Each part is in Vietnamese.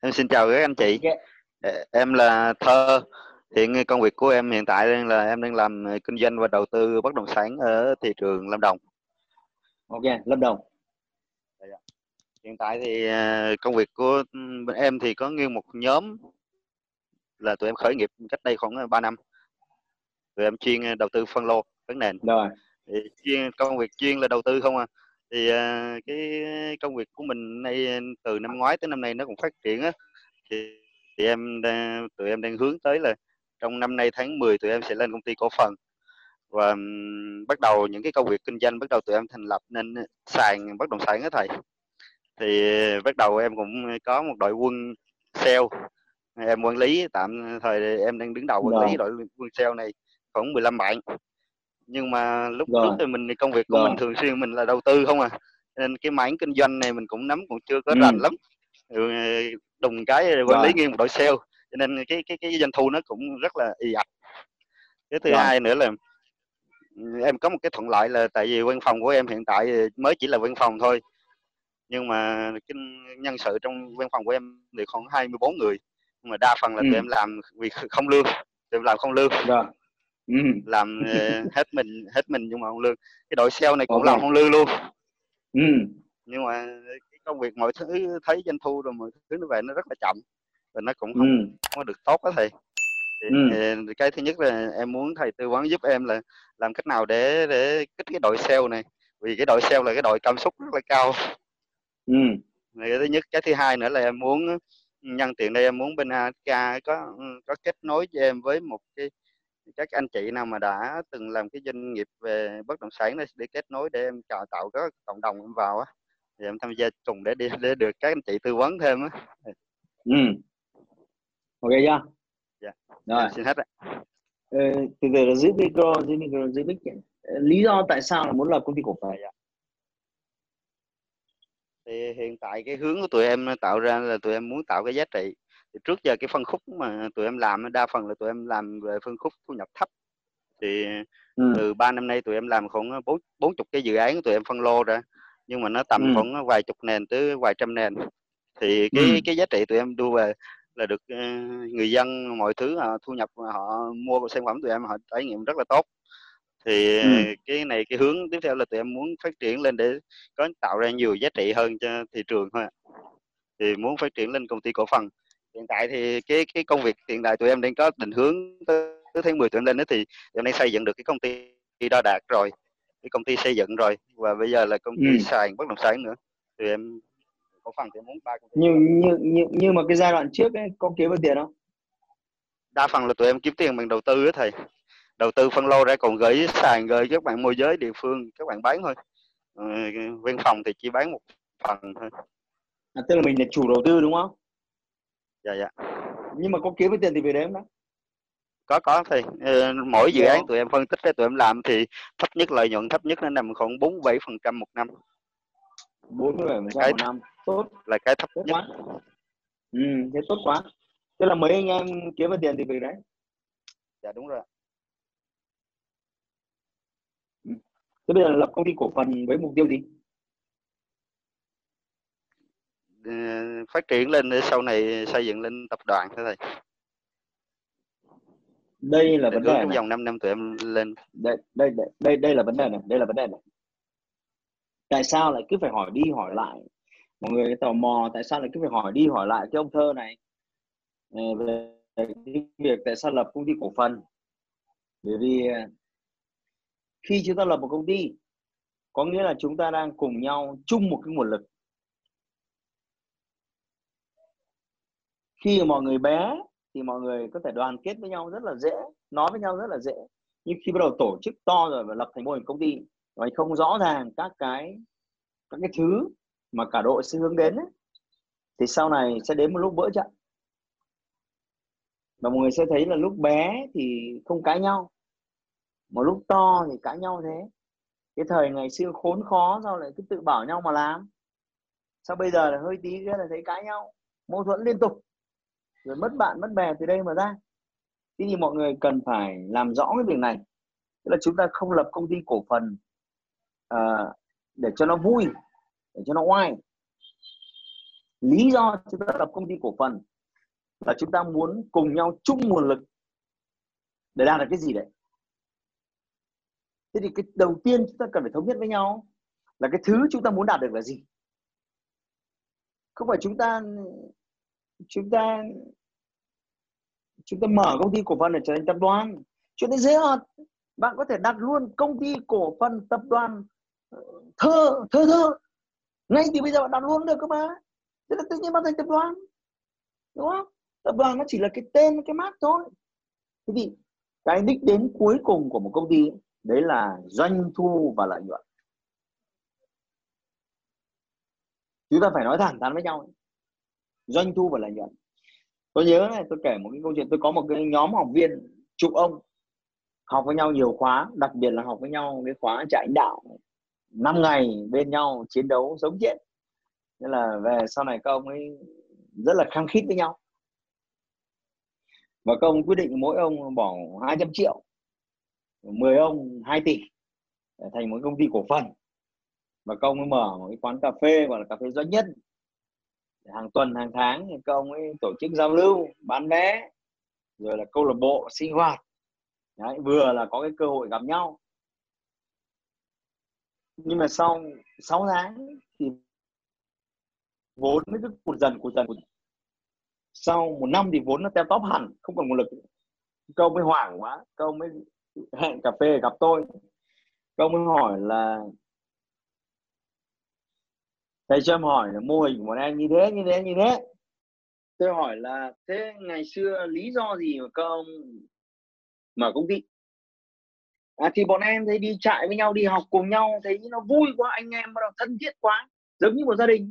Em xin chào các anh chị. Ok. Ờ, Em là Thơ. Hiện công việc của em hiện tại đang là em đang làm ờ, kinh doanh và đầu tư bất động sản ở thị trường Lâm Đồng. Ok, Lâm Đồng. Hiện tại thì ờ, công việc của bên em thì có nguyên một nhóm là tụi em khởi nghiệp cách đây khoảng 3 năm. Tụi em chuyên đầu tư phân lô, bán nền. Rồi. Thì chuyên công việc chuyên là đầu tư không à. Thì ờ, cái công việc của mình nay từ năm ngoái tới năm nay nó cũng phát triển á. Thì, thì em đang, tụi em đang hướng tới là trong năm nay tháng 10 tụi em sẽ lên công ty cổ phần. Và ừm, bắt đầu những cái công việc kinh doanh bắt đầu tụi em thành lập nên sàn bất động sản á thầy. Thì bắt đầu em cũng có một đội quân sale. Em quản lý tạm thời em đang đứng đầu quản lý đội quân sale này khoảng 15 bạn nhưng mà lúc Rồi. trước thì mình thì công việc của Rồi. mình thường xuyên mình là đầu tư không à nên cái mảng kinh doanh này mình cũng nắm cũng chưa có Ừ. rành lắm ừ, đùng cái quản lý nguyên một đội sale cho nên cái cái cái doanh thu nó cũng rất là ì ạch cái thứ Rồi. hai nữa là ừ, em có một cái thuận lợi là tại vì văn phòng của em hiện tại mới chỉ là văn phòng thôi nhưng mà cái nhân sự trong văn phòng của em thì khoảng 24 người nhưng mà đa phần là Ừ. tụi em làm việc không lương tụi em làm không lương Rồi. Ừ. làm ờ, hết mình hết mình nhưng mà không lương cái đội sale này cũng Ok. làm không lương luôn Ừ. nhưng mà cái công việc mọi thứ thấy doanh thu rồi mọi thứ nó về nó rất là chậm và nó cũng Ừ. không có được tốt đó thầy thì, Ừ. ờ, cái thứ nhất là em muốn thầy tư vấn giúp em là làm cách nào để để kích cái đội sale này vì cái đội sale là cái đội cảm xúc rất là cao Ừ. Này, cái thứ nhất cái thứ hai nữa là em muốn nhân tiện đây em muốn bên ASK có có kết nối cho em với một cái các anh chị nào mà đã từng làm cái doanh nghiệp về bất động sản để kết nối để em chào tạo cái cộng đồng em vào á thì em tham gia cùng để đi để được các anh chị tư vấn thêm á Ừ. Ok chưa? Dạ. Rồi. em xin hết ạ Ờ, từ từ là giữ micro, giữ micro, giữ mic. Ờ, Lý do tại sao là muốn lập công ty cổ phần? thì hiện tại cái hướng của tụi em tạo ra là tụi em muốn tạo cái giá trị thì trước giờ cái phân khúc mà tụi em làm đa phần là tụi em làm về phân khúc thu nhập thấp thì Ừ. từ 3 năm nay tụi em làm khoảng bốn bốn chục cái dự án tụi em phân lô ra nhưng mà nó tầm Ừ. khoảng vài chục nền tới vài trăm nền thì cái Ừ. cái giá trị tụi em đưa về là được ờ, người dân mọi thứ họ thu nhập họ mua sản phẩm tụi em họ trải nghiệm rất là tốt thì Ừ. ờ, cái này cái hướng tiếp theo là tụi em muốn phát triển lên để có tạo ra nhiều giá trị hơn cho thị trường thôi thì muốn phát triển lên công ty cổ phần hiện tại thì cái cái công việc hiện tại tụi em đang có định hướng tới, tháng 10 tụi em lên đó thì tụi em đang xây dựng được cái công ty đo đạt rồi cái công ty xây dựng rồi và bây giờ là công ty Ừ. sàn bất động sản nữa tụi em cổ phần thì em muốn ba công ty Nhưng, nhưng, nhưng, nhưng mà cái giai đoạn trước ấy, có kiếm được tiền không? đa phần là tụi em kiếm tiền bằng đầu tư á thầy đầu tư phân lô ra còn gửi sàn gửi các bạn môi giới địa phương các bạn bán thôi ờ, văn phòng thì chỉ bán một phần thôi À, tức là mình là chủ đầu tư đúng không? Dạ dạ Nhưng mà có kiếm được tiền thì về đấy không đó? có có thì ờ, mỗi dự Nhiều án tụi em phân tích tụi em làm thì thấp nhất lợi nhuận thấp nhất nó nằm khoảng bốn bảy phần trăm một năm 47% Cái- một năm. Tốt, là cái thấp tốt nhất quá. Ừ, thế tốt quá. Tức là mấy anh em kiếm được tiền thì về đấy. dạ đúng rồi Thế bây giờ lập công ty cổ phần với mục tiêu gì? Phát triển lên để sau này xây dựng lên tập đoàn thế thầy Đây là vấn đề trong vòng 5 năm tụi em lên Đây, đây, đây, đây, đây là vấn đề này. Đây là vấn đề này. Tại sao lại cứ phải hỏi đi hỏi lại? Mọi người tò mò tại sao lại cứ phải hỏi đi hỏi lại cái ông thơ này ờ, về cái việc tại sao lập công ty cổ phần? Bởi vì ờ, khi chúng ta lập một công ty có nghĩa là chúng ta đang cùng nhau chung một cái nguồn lực khi mà mọi người bé thì mọi người có thể đoàn kết với nhau rất là dễ nói với nhau rất là dễ. Nhưng khi bắt đầu tổ chức to rồi và lập thành mô hình công ty và không rõ ràng các cái các cái thứ mà cả đội sẽ hướng đến ấy, thì sau này sẽ đến một lúc vỡ trận. Và mọi người sẽ thấy là lúc bé thì không cãi nhau một lúc to thì cãi nhau thế. Cái thời ngày xưa khốn khó sao lại cứ tự bảo nhau mà làm. Sao bây giờ là hơi tí cái là thấy cãi nhau mâu thuẫn liên tục rồi mất bạn mất bè từ đây mà ra. Thế thì mọi người cần phải làm rõ cái việc này. Tức là chúng ta không lập công ty cổ phần uh, để cho nó vui để cho nó oai. Lý do chúng ta lập công ty cổ phần là chúng ta muốn cùng nhau chung nguồn lực để đạt được cái gì đấy. Thế thì cái đầu tiên chúng ta cần phải thống nhất với nhau là cái thứ chúng ta muốn đạt được là gì? Không phải chúng ta chúng ta chúng ta mở công ty cổ phần để trở thành tập đoàn. Chuyện đấy dễ hơn. Bạn có thể đặt luôn công ty cổ phần tập đoàn ờ, thơ thơ thơ. Ngay từ bây giờ bạn đặt luôn được cơ mà. Thế là tự nhiên bạn thành tập đoàn. Đúng không? Tập đoàn nó chỉ là cái tên, cái mát thôi. Thế thì cái đích đến cuối cùng của một công ty, đấy là doanh thu và lợi nhuận. Chúng ta phải nói thẳng thắn với nhau doanh thu và lợi nhuận. Tôi nhớ này, tôi kể một cái câu chuyện. Tôi có một cái nhóm học viên chục ông, học với nhau nhiều khóa, đặc biệt là học với nhau cái khóa chạy đạo 5 ngày bên nhau chiến đấu sống chết. Nên là về sau này các ông ấy rất là khăng khít với nhau. Và các ông quyết định mỗi ông bỏ 200 triệu 10 ông 2 tỷ để thành một công ty cổ phần. Và các ông mở một cái quán cà phê, gọi là cà phê doanh nhân hàng tuần hàng tháng thì các ông ấy tổ chức giao lưu bán vé rồi là câu lạc bộ sinh hoạt. Đấy, vừa là có cái cơ hội gặp nhau. Nhưng mà sau 6 tháng thì vốn nó cứ cụt dần cụt dần cụt sau một năm thì vốn nó teo tóp hẳn không còn nguồn lực. Các ông mới hoảng quá các ông mới hẹn cà phê gặp tôi. Các ông mới hỏi là thầy cho em hỏi là mô hình của bọn em như thế như thế như thế. Tôi hỏi là thế ngày xưa lý do gì mà các ông mở công ty? À, thì bọn em thấy đi chạy với nhau đi học cùng nhau thấy nó vui quá anh em bắt đầu thân thiết quá giống như một gia đình.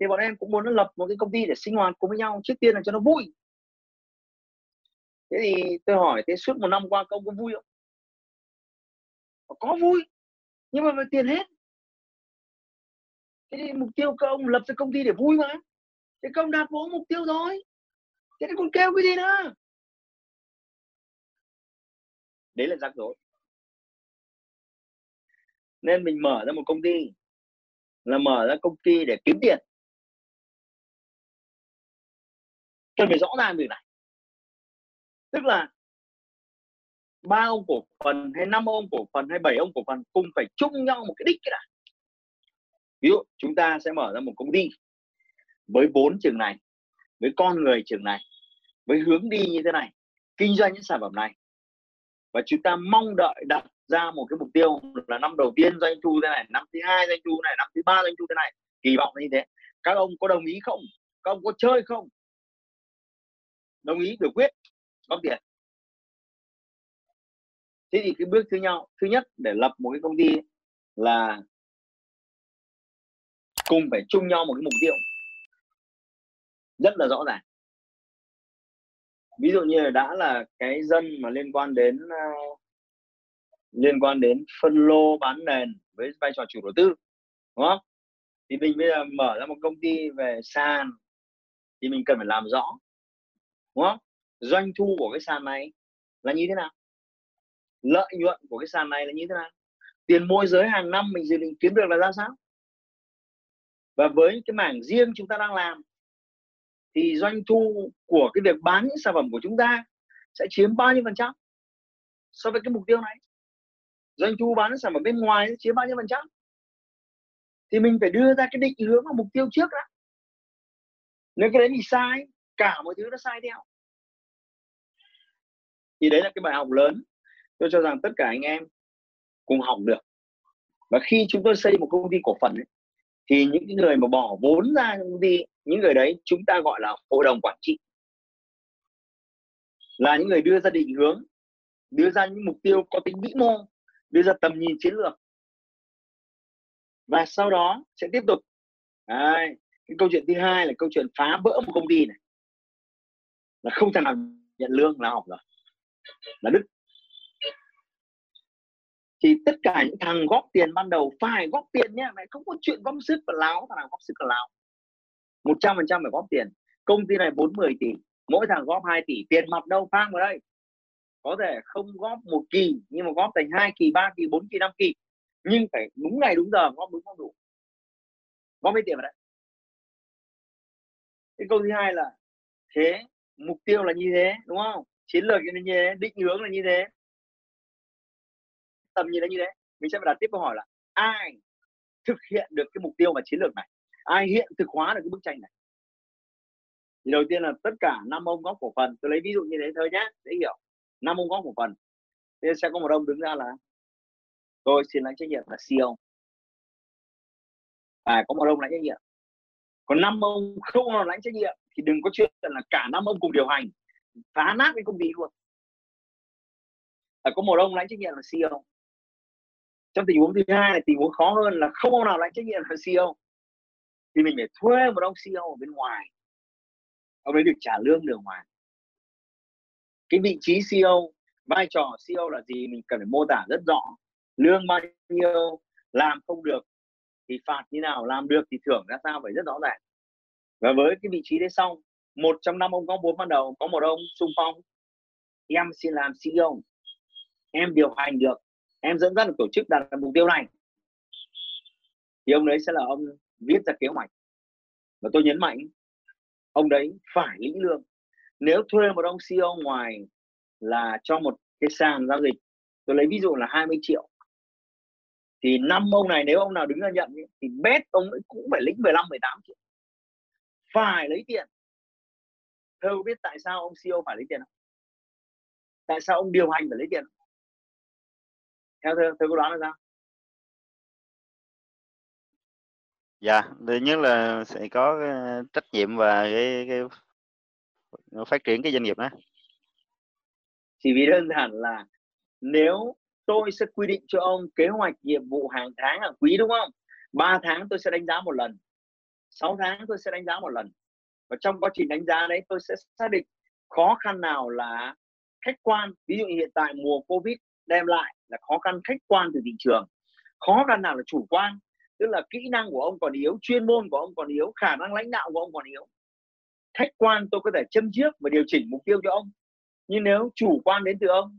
Thì bọn em cũng muốn nó lập một cái công ty để sinh hoạt cùng với nhau trước tiên là cho nó vui. Thế thì tôi hỏi thế suốt một năm qua công có vui không? Có vui nhưng mà về tiền hết thế thì mục tiêu các ông lập ra công ty để vui mà. Thế công đạt vốn mục tiêu rồi. Thế thì còn kêu cái gì nữa? Đấy là rắc rối. Nên mình mở ra một công ty, là mở ra công ty để kiếm tiền. Cần phải rõ ràng việc này. Tức là ba ông cổ phần hay năm ông cổ phần hay bảy ông cổ phần cùng phải chung nhau một cái đích cái này ví dụ, chúng ta sẽ mở ra một công ty với vốn trường này, với con người trường này, với hướng đi như thế này, kinh doanh những sản phẩm này. Và chúng ta mong đợi đặt ra một cái mục tiêu là năm đầu tiên doanh thu thế này, năm thứ hai doanh thu này, năm thứ ba doanh thu thế này. Kỳ vọng như thế. Các ông có đồng ý không? Các ông có chơi không? Đồng ý, biểu quyết, góp tiền. Thế thì cái bước thứ nhau, thứ nhất để lập một cái công ty là cùng phải chung nhau một cái mục tiêu. Rất là rõ ràng. Ví dụ như là đã là cái dân mà liên quan đến uh, liên quan đến phân lô bán nền với vai trò chủ đầu tư đúng không? Thì mình bây giờ mở ra một công ty về sàn thì mình cần phải làm rõ đúng không? Doanh thu của cái sàn này là như thế nào? Lợi nhuận của cái sàn này là như thế nào? Tiền môi giới hàng năm mình dự định kiếm được là ra sao? Và với cái mảng riêng chúng ta đang làm thì doanh thu của cái việc bán những sản phẩm của chúng ta sẽ chiếm bao nhiêu phần trăm so với cái mục tiêu này? Doanh thu bán những sản phẩm bên ngoài chiếm bao nhiêu phần trăm? Thì mình phải đưa ra cái định hướng và mục tiêu trước đã. Nếu cái đấy thì sai cả mọi thứ nó sai theo. Thì đấy là cái bài học lớn. Tôi cho rằng tất cả anh em cùng học được. Và khi chúng tôi xây một công ty cổ phần ấy, thì những người mà bỏ vốn ra trong công ty những người đấy chúng ta gọi là hội đồng quản trị. Là những người đưa ra định hướng đưa ra những mục tiêu có tính vĩ mô đưa ra tầm nhìn chiến lược. Và sau đó sẽ tiếp tục. Đấy, cái câu chuyện thứ hai là câu chuyện phá vỡ một công ty này. Là không thể nào nhận lương là học rồi. Là đức thì tất cả những thằng góp tiền ban đầu phải góp tiền nhé mày không có chuyện góp sức và láo, thằng nào góp sức và láo. Một trăm phần trăm phải góp tiền. Công ty này 40 tỷ, mỗi thằng góp 2 tỷ, tiền mặt đâu phang vào đây. Có thể không góp một kỳ, nhưng mà góp thành hai kỳ, ba kỳ, bốn kỳ, năm kỳ. Nhưng phải đúng ngày, đúng giờ góp đúng không đủ? Góp mấy tiền vào đấy. Cái câu thứ hai là, thế, mục tiêu là như thế, đúng không? Chiến lược là như thế, định hướng là như thế tầm nhìn là như thế. Mình sẽ phải đặt tiếp câu hỏi là ai thực hiện được cái mục tiêu và chiến lược này? Ai hiện thực hóa được cái bức tranh này? Thì đầu tiên là tất cả năm ông góp cổ phần, tôi lấy ví dụ như thế thôi nhé dễ hiểu. Năm ông góp cổ phần. Thế sẽ có một ông đứng ra là, tôi xin lãnh trách nhiệm là CEO và có một ông lãnh trách nhiệm. Còn năm ông không nào lãnh trách nhiệm thì đừng có chuyện là cả năm ông cùng điều hành, phá nát cái công ty luôn. Phải có một ông lãnh trách nhiệm là CEO trong tình huống thứ hai là tình huống khó hơn là không ông nào lãnh trách nhiệm là CEO thì mình phải thuê một ông CEO ở bên ngoài. Ông ấy được trả lương đường ngoài cái vị trí CEO vai trò CEO là gì mình cần phải mô tả rất rõ. Lương bao nhiêu, làm không được thì phạt như nào, làm được thì thưởng ra sao phải rất rõ ràng. Và với cái vị trí đấy xong một trong năm ông có bốn ban đầu, có một ông xung phong. Em xin làm CEO em điều hành được em dẫn dắt được tổ chức đạt được mục tiêu này. Thì ông đấy sẽ là ông viết ra kế hoạch. Và tôi nhấn mạnh, ông đấy phải lĩnh lương. Nếu thuê một ông CEO ngoài là cho một cái sàn giao dịch, tôi lấy ví dụ là 20 triệu, thì năm ông này nếu ông nào đứng ra nhận thì bét ông ấy cũng phải lĩnh 15 18 triệu. Phải lấy tiền. Thơ biết tại sao ông CEO phải lấy tiền không? Tại sao ông điều hành phải lấy tiền theo thơ thơ có đoán là sao? Dạ thứ nhất là sẽ có trách nhiệm và cái, cái phát triển cái doanh nghiệp đó. Chỉ vì đơn giản là nếu tôi sẽ quy định cho ông kế hoạch nhiệm vụ hàng tháng hàng quý đúng không? 3 tháng tôi sẽ đánh giá một lần 6 tháng tôi sẽ đánh giá một lần. Và trong quá trình đánh giá đấy tôi sẽ xác định khó khăn nào là khách quan. Ví dụ hiện tại mùa covid đem lại là khó khăn khách quan từ thị trường. Khó khăn nào là chủ quan, tức là kỹ năng của ông còn yếu, chuyên môn của ông còn yếu, khả năng lãnh đạo của ông còn yếu. Khách quan tôi có thể châm trước và điều chỉnh mục tiêu cho ông, nhưng nếu chủ quan đến từ ông,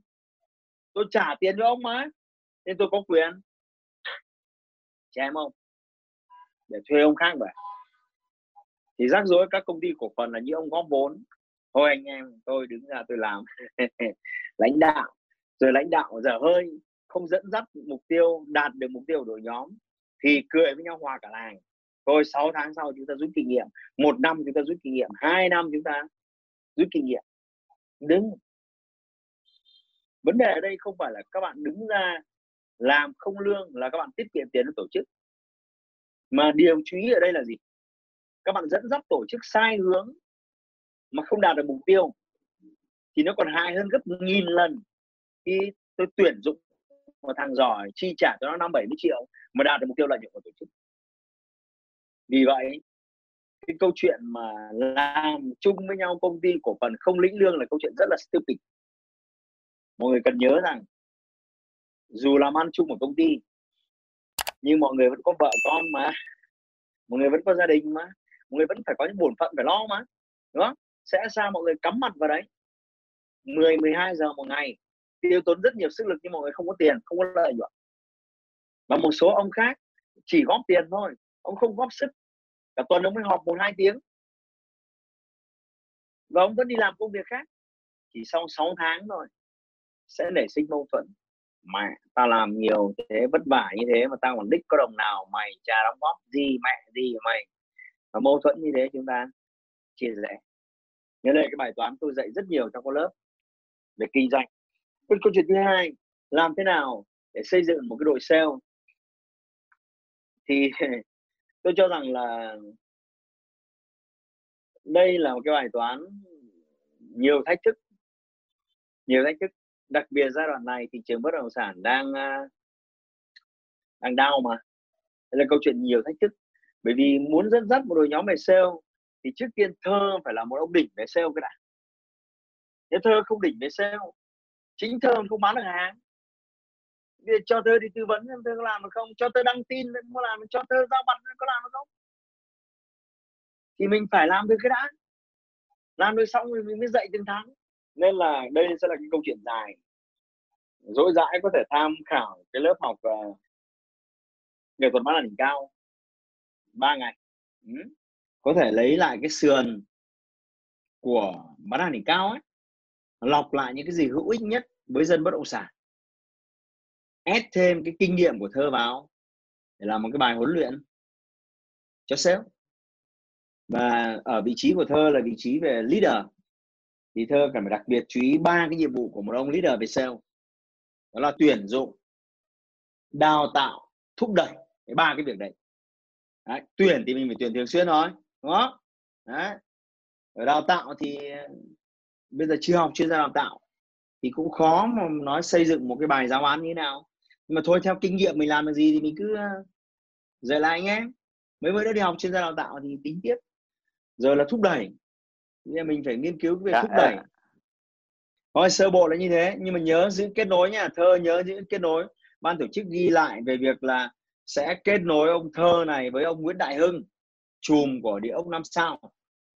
tôi trả tiền cho ông mà, nên tôi có quyền chém ông, để thuê ông khác về. Thì rắc rối các công ty cổ phần là như ông góp vốn. Thôi anh em, tôi đứng ra tôi làm. Lãnh đạo rồi lãnh đạo dở hơi, không dẫn dắt mục tiêu, đạt được mục tiêu của đội nhóm, thì cười với nhau hòa cả làng. Thôi 6 tháng sau chúng ta rút kinh nghiệm, một năm chúng ta rút kinh nghiệm, hai năm chúng ta rút kinh nghiệm. Đứng. Vấn đề ở đây không phải là các bạn đứng ra làm không lương là các bạn tiết kiệm tiền cho tổ chức. Mà điều chú ý ở đây là gì? Các bạn dẫn dắt tổ chức sai hướng mà không đạt được mục tiêu, thì nó còn hại hơn gấp nghìn lần khi tôi tuyển dụng một thằng giỏi chi trả cho nó năm bảy mươi triệu mà đạt được mục tiêu lợi nhuận của tổ chức. Vì vậy, cái câu chuyện mà làm chung với nhau công ty cổ phần không lĩnh lương là câu chuyện rất là stupid. Mọi người cần nhớ rằng, dù làm ăn chung một công ty, nhưng mọi người vẫn có vợ con mà, mọi người vẫn có gia đình mà, mọi người vẫn phải có những bổn phận phải lo mà, đúng không? Sẽ sao mọi người cắm mặt vào đấy? 10 12 giờ một ngày tiêu tốn rất nhiều sức lực nhưng mọi người không có tiền, không có lợi nhuận. Và một số ông khác chỉ góp tiền thôi, ông không góp sức. Cả tuần ông mới họp một hai tiếng. Và ông vẫn đi làm công việc khác. Chỉ sau 6 tháng rồi sẽ nảy sinh mâu thuẫn. Mẹ, ta làm nhiều thế, vất vả như thế mà tao còn đích có đồng nào mày cha đóng góp gì, mẹ gì mày? Và mâu thuẫn như thế chúng ta chia sẻ. Nhớ đây cái bài toán tôi dạy rất nhiều trong các lớp về kinh doanh cái câu chuyện thứ hai, làm thế nào để xây dựng một cái đội sale thì tôi cho rằng là đây là một cái bài toán nhiều thách thức, nhiều thách thức. Đặc biệt giai đoạn này thị trường bất động sản đang à, đang đau mà. Đây là câu chuyện nhiều thách thức, bởi vì muốn dẫn dắt một đội nhóm về sale thì trước tiên thơ phải là một ông đỉnh về sale cái đã. Nếu thơ không đỉnh về sale chính thơ không bán được hàng. Bây giờ cho thơ đi tư vấn thơ có làm được không cho thơ đăng tin có làm cho thơ giao mặt có làm được không. Thì mình phải làm được cái đã làm được xong rồi mình mới dạy từng tháng. Nên là đây sẽ là cái câu chuyện dài. Dỗi dãi có thể tham khảo cái lớp học uh, nghệ thuật bán là đỉnh cao. Ba ngày. Ừ. có thể lấy lại cái sườn của bán hàng đỉnh cao ấy lọc lại những cái gì hữu ích nhất với dân bất động sản. Ép thêm cái kinh nghiệm của thơ vào để làm một cái bài huấn luyện cho sếp. Và ở vị trí của thơ là vị trí về leader. Thì thơ cần phải đặc biệt chú ý ba cái nhiệm vụ của một ông leader về sale. Đó là tuyển dụng, đào tạo, thúc đẩy cái ba cái việc đấy. đấy, tuyển thì mình phải tuyển thường xuyên thôi, đúng không? Đấy. Ở đào tạo thì bây giờ chưa học chuyên gia đào tạo thì cũng khó mà nói xây dựng một cái bài giáo án như thế nào. Nhưng mà thôi theo kinh nghiệm mình làm được gì thì mình cứ ờ, dạy lại anh em. Mấy bữa nữa đi học chuyên gia đào tạo thì tính tiếp. Rồi là thúc đẩy. Nên mình phải nghiên cứu về dạ, thúc đẩy. thôi sơ bộ là như thế. Nhưng mà nhớ giữ kết nối nha. Thơ nhớ giữ kết nối. Ban tổ chức ghi lại về việc là sẽ kết nối ông thơ này với ông Nguyễn Đại Hưng chùm của địa ốc năm sao